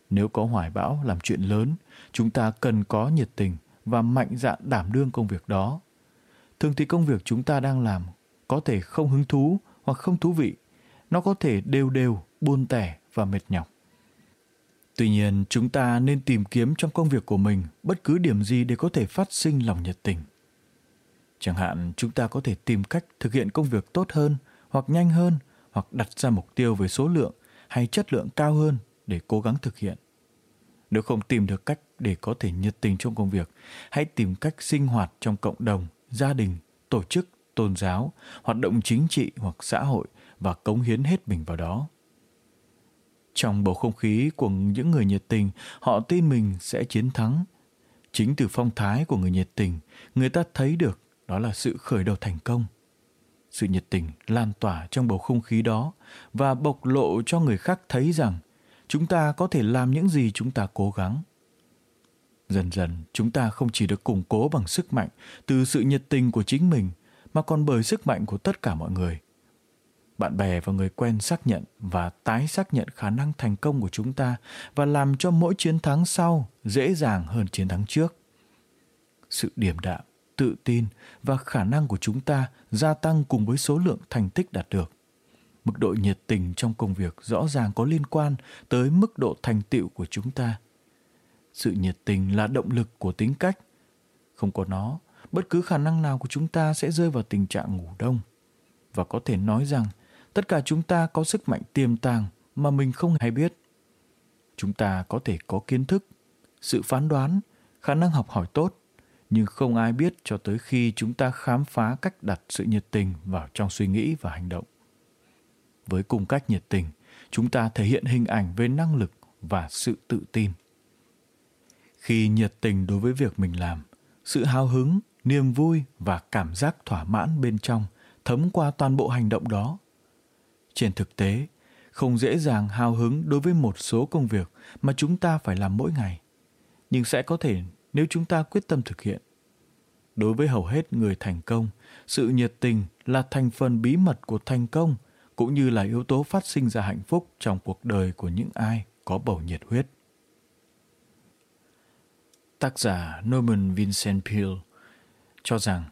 Nếu có hoài bão làm chuyện lớn, chúng ta cần có nhiệt tình và mạnh dạn đảm đương công việc đó. Thường thì công việc chúng ta đang làm có thể không hứng thú hoặc không thú vị. Nó có thể đều đều, buôn tẻ và mệt nhọc. Tuy nhiên, chúng ta nên tìm kiếm trong công việc của mình bất cứ điểm gì để có thể phát sinh lòng nhiệt tình. Chẳng hạn, chúng ta có thể tìm cách thực hiện công việc tốt hơn hoặc nhanh hơn hoặc đặt ra mục tiêu về số lượng hay chất lượng cao hơn để cố gắng thực hiện. Nếu không tìm được cách để có thể nhiệt tình trong công việc, hãy tìm cách sinh hoạt trong cộng đồng, gia đình, tổ chức, tôn giáo, hoạt động chính trị hoặc xã hội và cống hiến hết mình vào đó. Trong bầu không khí của những người nhiệt tình, họ tin mình sẽ chiến thắng. Chính từ phong thái của người nhiệt tình, người ta thấy được đó là sự khởi đầu thành công. Sự nhiệt tình lan tỏa trong bầu không khí đó và bộc lộ cho người khác thấy rằng chúng ta có thể làm những gì chúng ta cố gắng. Dần dần, chúng ta không chỉ được củng cố bằng sức mạnh từ sự nhiệt tình của chính mình mà còn bởi sức mạnh của tất cả mọi người bạn bè và người quen xác nhận và tái xác nhận khả năng thành công của chúng ta và làm cho mỗi chiến thắng sau dễ dàng hơn chiến thắng trước. Sự điềm đạm, tự tin và khả năng của chúng ta gia tăng cùng với số lượng thành tích đạt được. Mức độ nhiệt tình trong công việc rõ ràng có liên quan tới mức độ thành tựu của chúng ta. Sự nhiệt tình là động lực của tính cách. Không có nó, bất cứ khả năng nào của chúng ta sẽ rơi vào tình trạng ngủ đông. Và có thể nói rằng tất cả chúng ta có sức mạnh tiềm tàng mà mình không hay biết. Chúng ta có thể có kiến thức, sự phán đoán, khả năng học hỏi tốt, nhưng không ai biết cho tới khi chúng ta khám phá cách đặt sự nhiệt tình vào trong suy nghĩ và hành động. Với cùng cách nhiệt tình, chúng ta thể hiện hình ảnh về năng lực và sự tự tin. Khi nhiệt tình đối với việc mình làm, sự hào hứng, niềm vui và cảm giác thỏa mãn bên trong thấm qua toàn bộ hành động đó trên thực tế, không dễ dàng hào hứng đối với một số công việc mà chúng ta phải làm mỗi ngày. Nhưng sẽ có thể nếu chúng ta quyết tâm thực hiện. Đối với hầu hết người thành công, sự nhiệt tình là thành phần bí mật của thành công, cũng như là yếu tố phát sinh ra hạnh phúc trong cuộc đời của những ai có bầu nhiệt huyết. Tác giả norman vincent peale cho rằng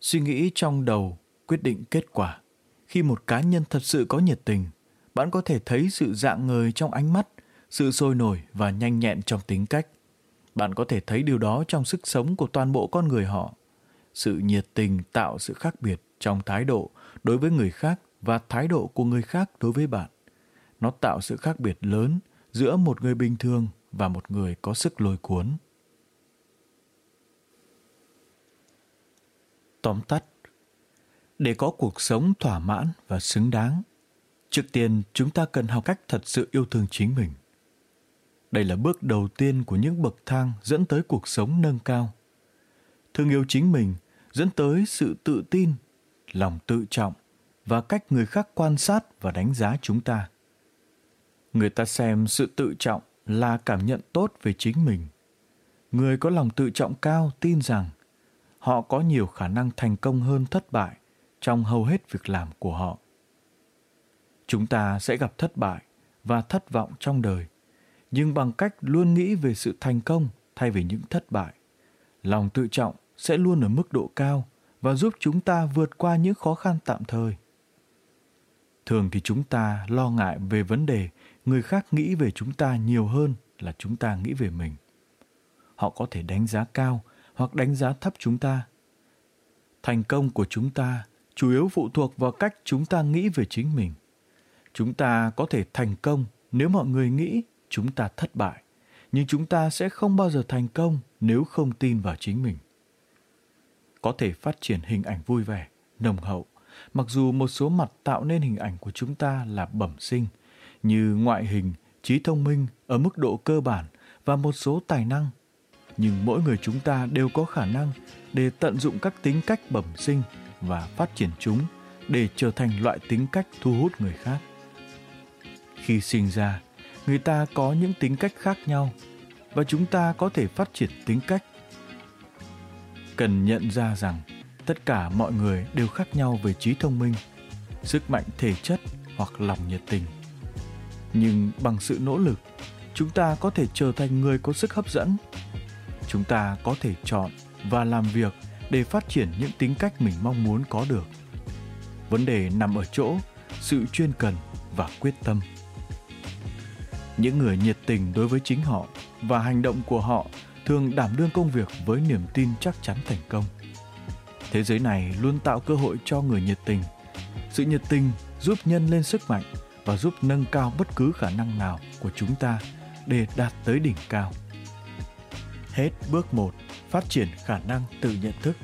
suy nghĩ trong đầu quyết định kết quả khi một cá nhân thật sự có nhiệt tình, bạn có thể thấy sự dạng ngời trong ánh mắt, sự sôi nổi và nhanh nhẹn trong tính cách. Bạn có thể thấy điều đó trong sức sống của toàn bộ con người họ. Sự nhiệt tình tạo sự khác biệt trong thái độ đối với người khác và thái độ của người khác đối với bạn. Nó tạo sự khác biệt lớn giữa một người bình thường và một người có sức lôi cuốn. Tóm tắt để có cuộc sống thỏa mãn và xứng đáng. Trước tiên, chúng ta cần học cách thật sự yêu thương chính mình. Đây là bước đầu tiên của những bậc thang dẫn tới cuộc sống nâng cao. Thương yêu chính mình dẫn tới sự tự tin, lòng tự trọng và cách người khác quan sát và đánh giá chúng ta. Người ta xem sự tự trọng là cảm nhận tốt về chính mình. Người có lòng tự trọng cao tin rằng họ có nhiều khả năng thành công hơn thất bại trong hầu hết việc làm của họ. Chúng ta sẽ gặp thất bại và thất vọng trong đời, nhưng bằng cách luôn nghĩ về sự thành công thay vì những thất bại, lòng tự trọng sẽ luôn ở mức độ cao và giúp chúng ta vượt qua những khó khăn tạm thời. Thường thì chúng ta lo ngại về vấn đề người khác nghĩ về chúng ta nhiều hơn là chúng ta nghĩ về mình. Họ có thể đánh giá cao hoặc đánh giá thấp chúng ta. Thành công của chúng ta chủ yếu phụ thuộc vào cách chúng ta nghĩ về chính mình. Chúng ta có thể thành công nếu mọi người nghĩ chúng ta thất bại, nhưng chúng ta sẽ không bao giờ thành công nếu không tin vào chính mình. Có thể phát triển hình ảnh vui vẻ, nồng hậu, mặc dù một số mặt tạo nên hình ảnh của chúng ta là bẩm sinh, như ngoại hình, trí thông minh ở mức độ cơ bản và một số tài năng. Nhưng mỗi người chúng ta đều có khả năng để tận dụng các tính cách bẩm sinh và phát triển chúng để trở thành loại tính cách thu hút người khác. Khi sinh ra, người ta có những tính cách khác nhau và chúng ta có thể phát triển tính cách. Cần nhận ra rằng tất cả mọi người đều khác nhau về trí thông minh, sức mạnh thể chất hoặc lòng nhiệt tình. Nhưng bằng sự nỗ lực, chúng ta có thể trở thành người có sức hấp dẫn. Chúng ta có thể chọn và làm việc để phát triển những tính cách mình mong muốn có được. Vấn đề nằm ở chỗ sự chuyên cần và quyết tâm. Những người nhiệt tình đối với chính họ và hành động của họ thường đảm đương công việc với niềm tin chắc chắn thành công. Thế giới này luôn tạo cơ hội cho người nhiệt tình. Sự nhiệt tình giúp nhân lên sức mạnh và giúp nâng cao bất cứ khả năng nào của chúng ta để đạt tới đỉnh cao. Hết bước 1, phát triển khả năng tự nhận thức.